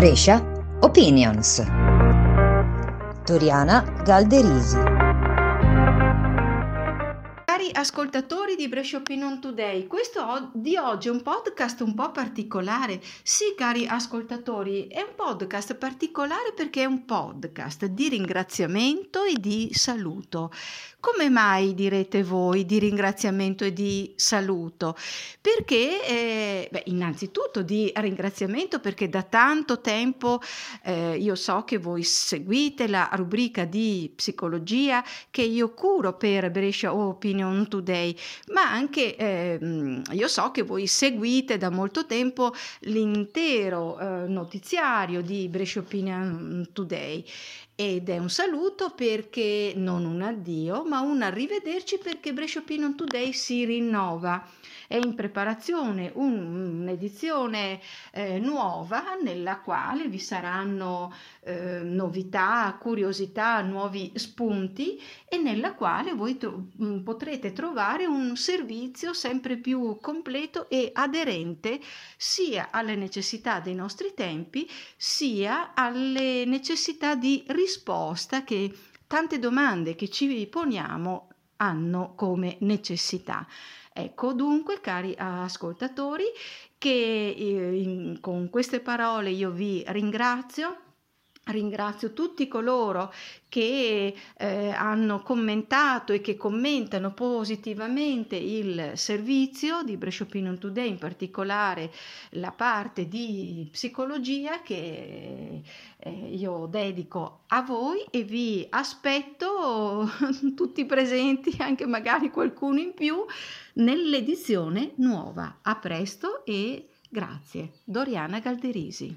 Brescia Opinions. Doriana Galderisi. Ascoltatori di Brescia Opinion Today, questo di oggi è un podcast un po' particolare. Sì, cari ascoltatori, è un podcast particolare perché è un podcast di ringraziamento e di saluto. Come mai direte voi di ringraziamento e di saluto? Perché, eh, beh, innanzitutto di ringraziamento perché da tanto tempo eh, io so che voi seguite la rubrica di psicologia che io curo per Brescia Opinion Today, ma anche eh, io so che voi seguite da molto tempo l'intero eh, notiziario di Brescia Opinion Today ed è un saluto perché non un addio, ma un arrivederci perché Brescia Opinion Today si rinnova. È in preparazione un, un'edizione eh, nuova nella quale vi saranno eh, novità, curiosità, nuovi spunti e nella quale voi to- mm, potrete trovare un servizio sempre più completo e aderente sia alle necessità dei nostri tempi sia alle necessità di risposta che tante domande che ci poniamo hanno come necessità. Ecco dunque, cari ascoltatori, che eh, in, con queste parole io vi ringrazio Ringrazio tutti coloro che eh, hanno commentato e che commentano positivamente il servizio di Brescia Opinion Today, in particolare la parte di psicologia che eh, io dedico a voi e vi aspetto tutti presenti, anche magari qualcuno in più, nell'edizione nuova. A presto e grazie. Doriana Galderisi.